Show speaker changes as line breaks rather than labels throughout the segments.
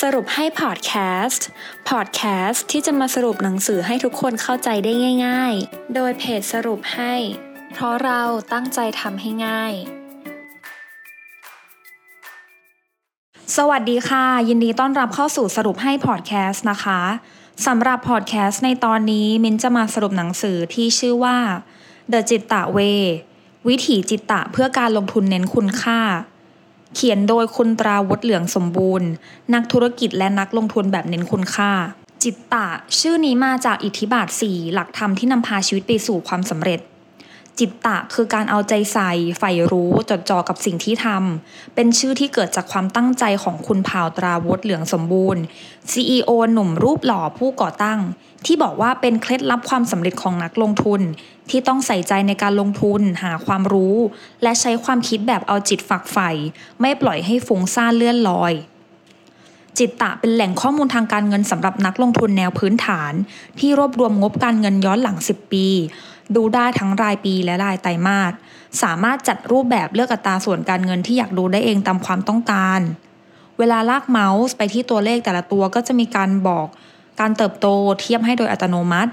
สรุปให้พอดแคสต์ พอดแคสต์ที่จะมาสรุปหนังสือให้ทุกคนเข้าใจได้ง่าย ๆ โดยเพจสรุปให้ เพราะเราตั้งใจทำให้ง่าย
สวัสดีค่ะ ยินดีต้อนรับเข้าสู่สรุปให้พอดแคสต์นะคะสำหรับพอดแคสต์ในตอนนี้มินจะมาสรุปหนังสือที่ชื่อว่า The จิตตะเววิถีจิตตะเพื่อการลงทุนเน้นคุณค่า เขียนโดยคุณตราวุฒิเหลืองสมบูรณ์ นักธุรกิจและนักลงทุนแบบเน้นคุณค่า จิตตะ ชื่อนี้มาจากอิทธิบาท 4 หลักธรรมที่นำพาชีวิตไปสู่ความสำเร็จ จิตตะคือการเอาใจใส่ใฝ่รู้จดจ่อกับสิ่งที่ทำ เป็นชื่อที่เกิดจากความตั้งใจของคุณเผ่าตราวุฒเหลืองสมบูรณ์ CEO หนุ่มรูปหล่อผู้ก่อตั้ง ที่บอกว่าเป็นเคล็ดลับความสำเร็จของนักลงทุน ที่ต้องใส่ใจในการลงทุน หาความรู้ และใช้ความคิดแบบเอาจิตฝักใฝ่ไม่ปล่อยให้ฟุ้งซ่านเลื่อนลอยจิตตะเป็นแหล่งข้อมูลทางการเงินสำหรับนักลงทุนแนวพื้นฐาน ที่รวบรวมงบการเงินย้อนหลัง 10 ปี ดูได้ทั้งรายปีและรายไตรมาส สามารถจัดรูปแบบเลือกอัตราส่วนการเงินที่อยากดูได้เองตามความต้องการ เวลาลากเมาส์ไปที่ตัวเลขแต่ละตัวก็จะมีการบอกการเติบโตเทียบให้โดยอัตโนมัติ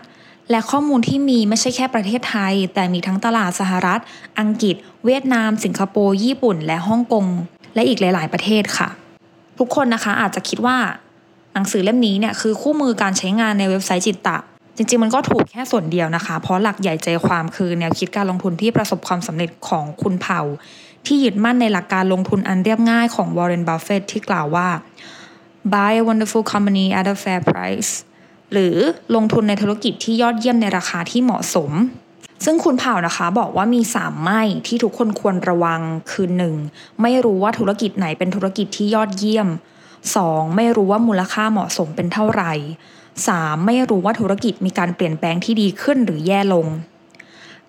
และข้อมูลที่มีไม่ใช่แค่ประเทศไทย แต่มีทั้งตลาดสหรัฐ อังกฤษ เวียดนาม สิงคโปร์ญี่ปุ่น และฮ่องกง และอีกหลาย ๆ ประเทศค่ะ ทุกคนนะคะอาจจะคิดว่า หนังสือเล่มนี้เนี่ยคือคู่มือการใช้งานในเว็บไซต์ Jitta จริงๆ มันก็ถูกแค่ส่วนเดียวนะคะ เพราะหลักใหญ่ใจความคือแนวคิดการลงทุนที่ประสบความสำเร็จของคุณเผ่า ที่ยึดมั่นในหลักการลงทุนอันเรียบง่ายของวอร์เรนบัฟเฟตที่กล่าวว่า buy a wonderful company at a fair price หรือลงทุนในธุรกิจที่ยอดเยี่ยมในราคาที่เหมาะสม ซึ่งคุณเผ่านะคะบอกว่ามี 3 ไม่ที่ทุกคนควรระวังคือ 1. ไม่รู้ว่าธุรกิจไหนเป็นธุรกิจที่ยอดเยี่ยม 2. ไม่รู้ว่ามูลค่าเหมาะสมเป็นเท่าไหร่ 3. ไม่รู้ว่าธุรกิจมีการเปลี่ยนแปลงที่ดีขึ้นหรือแย่ลง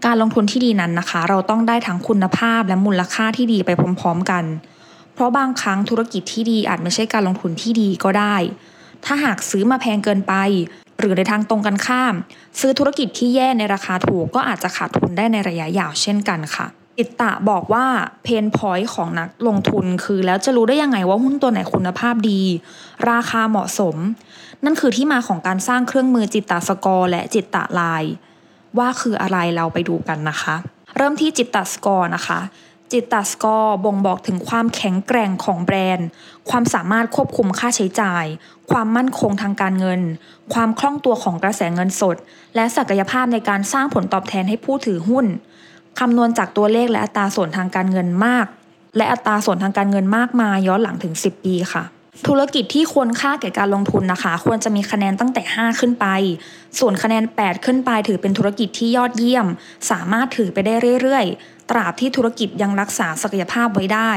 การลงทุนที่ดีนั้นนะคะ เราต้องได้ทั้งคุณภาพและมูลค่าที่ดีไปพร้อมๆกัน เพราะบางครั้งธุรกิจที่ดีอาจไม่ใช่การลงทุนที่ดีก็ได้ ถ้าหากซื้อมาแพงเกินไป หรือในทางตรงกันข้าม ซื้อธุรกิจที่แย่ในราคาถูกก็อาจจะขาดทุนได้ในระยะยาวเช่นกันค่ะ Jitta บอกว่า pain point ของนักลงทุนคือแล้วจะรู้ได้ยังไงว่าหุ้นตัวไหนคุณภาพดี ราคาเหมาะสม นั่นคือที่มาของการสร้างเครื่องมือ Jitta Score และ Jitta Line ว่าคืออะไรเราไปดูกันนะคะ เริ่มที่จิตตสกอร์นะคะ จิตตสกอร์บ่งบอกถึงความแข็งแกร่งของแบรนด์ ความสามารถควบคุมค่าใช้จ่าย ความมั่นคงทางการเงิน ความคล่องตัวของกระแสเงินสด และศักยภาพในการสร้างผลตอบแทนให้ผู้ถือหุ้น คำนวณจากตัวเลขและอัตราส่วนทางการเงินมาก และอัตราส่วนทางการเงินมากมาย้อนหลังถึง 10 ปีค่ะ ธุรกิจที่ควรค่าแก่การลงทุนนะคะ ควรจะมีคะแนนตั้งแต่ 5 ขึ้นไป ส่วนคะแนน 8 ขึ้นไป ถือเป็นธุรกิจที่ยอดเยี่ยม สามารถถือไปได้เรื่อยๆ ตราบที่ธุรกิจยังรักษาศักยภาพไว้ได้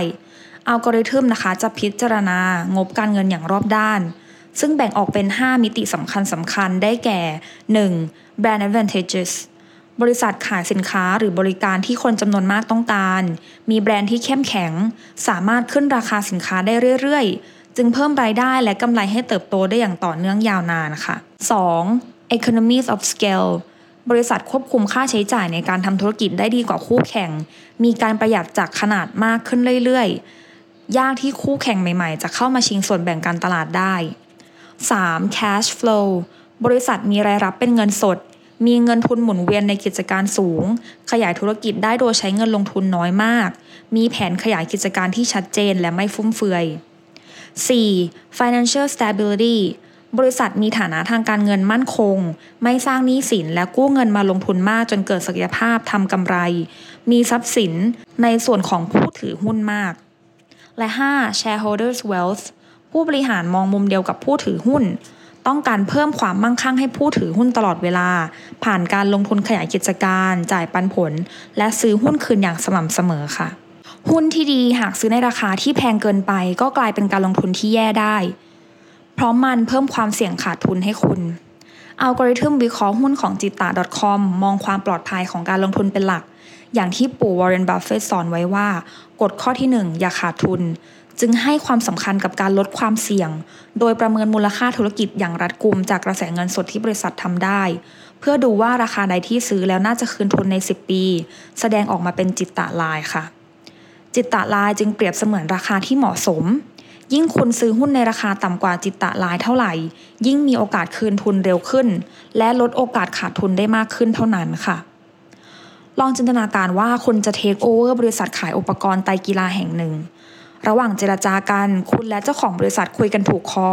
อัลกอริทึมนะคะจะพิจารณางบการเงินอย่างรอบด้าน ซึ่งแบ่งออกเป็น 5 มิติสำคัญสำคัญได้แก่ 1. brand advantages บริษัทขายสินค้าหรือบริการที่คนจำนวนมากต้องการ มีแบรนด์ที่เข้มแข็ง สามารถขึ้นราคาสินค้าได้เรื่อยๆ จึงเพิ่มรายได้และกำไรให้เติบโตได้อย่างต่อเนื่องยาวนานค่ะ 2. economies of scale บริษัทควบคุมค่าใช้จ่ายในการทำธุรกิจได้ดีกว่าคู่แข่ง มีการประหยัดจากขนาดมากขึ้นเรื่อยๆ ยากที่คู่แข่งใหม่ๆ จะเข้ามาชิงส่วนแบ่งการตลาดได้ 3. cash flow บริษัทมีรายรับเป็นเงินสด มีเงินทุนหมุนเวียนในกิจการสูง ขยายธุรกิจได้โดยใช้เงินลงทุนน้อยมาก มีแผนขยายกิจการที่ชัดเจนและไม่ฟุ่มเฟือย 4. financial stability บริษัทมีฐานะทางการเงินมั่นคง ไม่สร้างหนี้สินและกู้เงินมาลงทุนมากจนเกิดศักยภาพทำกำไร มีทรัพย์สินในส่วนของผู้ถือหุ้นมาก และ 5. shareholders wealth ผู้บริหารมองมุมเดียวกับผู้ถือหุ้น ต้องการเพิ่มความมั่งคั่งให้ผู้ถือหุ้นตลอดเวลา ผ่านการลงทุนขยายกิจการ จ่ายปันผล และซื้อหุ้นคืนอย่างสม่ำเสมอค่ะ หุ้นที่ดีหากซื้อในราคาที่แพงเกินไป ก็กลายเป็นการลงทุนที่แย่ได้ เพราะมันเพิ่มความเสี่ยงขาดทุนให้คุณอัลกอริทึมวิเคราะห์หุ้นของจิตตา .com มองความปลอดภัยของการลงทุนเป็นหลัก อย่างที่ปู่วอร์เรนบัฟเฟตสอนไว้ว่า กฎข้อที่ 1 อย่าขาดทุน จึงให้ความสำคัญกับการลดความเสี่ยง โดยประเมินมูลค่าธุรกิจอย่างรัดกุมจากกระแสเงินสดที่บริษัททำได้ เพื่อดูว่าราคาใดที่ซื้อแล้วน่าจะคืนทุนใน 10 ปี แสดงออกมาเป็นจิตตะลายค่ะ จิตตะลายจึงเปรียบเสมือนราคาที่เหมาะสม ยิ่งคุณซื้อหุ้นในราคาต่ำกว่าจิตตะลายเท่าไหร่ ยิ่งมีโอกาสคืนทุนเร็วขึ้น และลดโอกาสขาดทุนได้มากขึ้นเท่านั้นค่ะลองจินตนาการว่าคุณจะเทคโอเวอร์บริษัทขายอุปกรณ์ไตกีฬาแห่งหนึ่ง ระหว่างเจรจากัน คุณและเจ้าของบริษัทคุยกันถูกคอ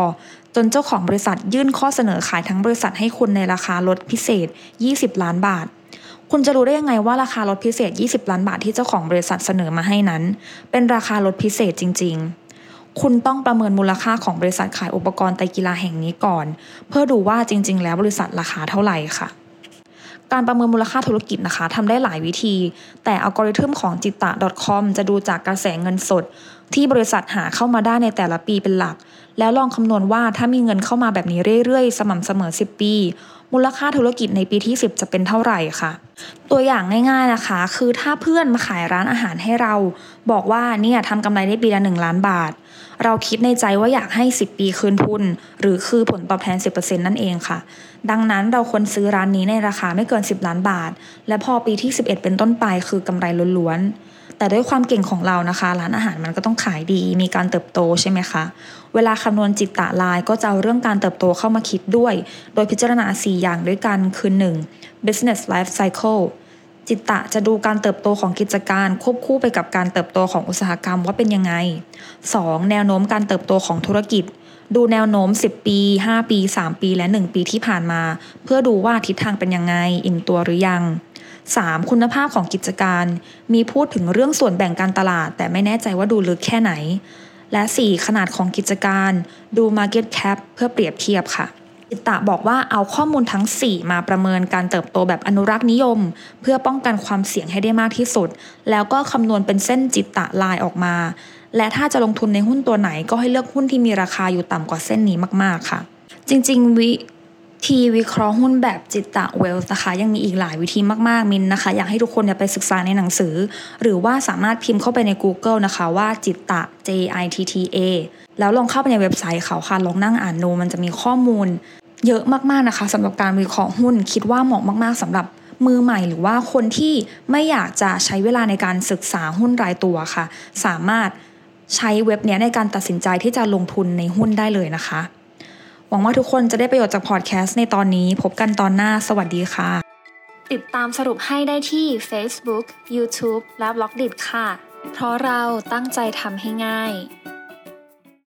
จนเจ้าของบริษัทยื่นข้อเสนอขายทั้งบริษัทให้คุณในราคาลดพิเศษ 20 ล้านบาท คุณจะรู้ได้ยังไงว่าราคาลดพิเศษ 20 ล้านบาทที่เจ้าของบริษัทเสนอมาให้นั้น เป็นราคาลดพิเศษจริง ๆคุณต้องประเมินมูลค่าของบริษัทขายอุปกรณ์ไตกีฬาแห่งนี้ก่อน เพื่อดูว่าจริง ๆ แล้วบริษัทราคาเท่าไหร่ค่ะ การประเมินมูลค่าธุรกิจนะคะทำได้หลายวิธี แต่อัลกอริทึมของจิตตะ .com จะดูจากกระแสเงินสด ที่บริษัทหาเข้ามาได้ในแต่ละปีเป็นหลัก แล้วลองคำนวณว่าถ้ามีเงินเข้ามาแบบนี้เรื่อยๆ สม่ำเสมอ 10 ปี มูลค่าธุรกิจในปีที่ 10 จะเป็นเท่าไหร่ค่ะ ตัวอย่างง่ายๆนะคะ คือถ้าเพื่อนมาขายร้านอาหารให้เรา บอกว่าเนี่ยทำกำไรได้ปีละ1ล้านบาท เราคิดในใจว่าอยากให้ 10 ปีคืนทุน หรือคือผลตอบแทน 10%นั่นเองค่ะ ดังนั้นเราควรซื้อร้านนี้ในราคาไม่เกิน 10 ล้านบาท และพอปีที่ 11 เป็นต้นไปคือกำไรล้วนๆ แต่ด้วยความเก่งของเรานะคะ ร้านอาหารมันก็ต้องขายดี มีการเติบโตใช่ไหมคะ เวลาคำนวณจิตตะลายก็จะเอาเรื่องการเติบโตเข้ามาคิดด้วย โดยพิจารณา 4 อย่างด้วยกันคือ 1. business life cycle จิตตะจะดูการเติบโตของกิจการควบคู่ไปกับการเติบโตของอุตสาหกรรมว่าเป็นยังไง 2. แนวโน้มการเติบโตของธุรกิจ ดูแนวโน้ม 10 ปี 5 ปี 3 ปี และ 1 ปีที่ผ่านมา เพื่อดูว่าทิศทางเป็นยังไงอิ่มตัวหรือยัง 3. คุณภาพของกิจการ มีพูดถึงเรื่องส่วนแบ่งการตลาด แต่ไม่แน่ใจว่าดูลึกแค่ไหน และ 4. ขนาดของกิจการ ดู Market Cap เพื่อเปรียบเทียบค่ะ จิตตะบอกว่าเอาข้อมูลทั้ง 4 มาประเมินการเติบโตแบบอนุรักษ์นิยม เพื่อป้องกันความเสี่ยงให้ได้มากที่สุด แล้วก็คำนวณเป็นเส้นจิตตะลายออกมา และถ้าจะลงทุนในหุ้นตัวไหนก็ให้เลือกหุ้นที่มีราคาอยู่ต่ำกว่าเส้นนี้มากๆค่ะ จริงๆวิธีวิเคราะห์หุ้นแบบจิตตะเวลส์นะคะ ยังมีอีกหลายวิธีมาก ๆ มินนะคะ อยากให้ทุกคนเนี่ยไปศึกษาในหนังสือ หรือว่าสามารถพิมพ์เข้าไปใน Google นะคะว่าจิตตะ J I T T A แล้วลองเข้าไปในเว็บไซต์เขาค่ะ ลองนั่งอ่านดูมันจะมีข้อมูล เยอะมากๆนะคะสำหรับการวิเคราะห์หุ้น คิดว่าเหมาะมากๆสำหรับมือใหม่หรือว่าคนที่ไม่อยากจะใช้เวลาในการศึกษาหุ้นรายตัวค่ะ สามารถใช้เว็บนี้ในการตัดสินใจที่จะลงทุนในหุ้นได้เลยนะคะ หวังว่าทุกคนจะได้ประโยชน์จากพอดแคสต์ในตอนนี้ พบกันตอนหน้าสวัสดีค่ะ
ติดตามสรุปให้ได้ที่ Facebook, YouTube และ b ล็อกดิค่ะ เพราะเราตั้งใจทำให้ง่าย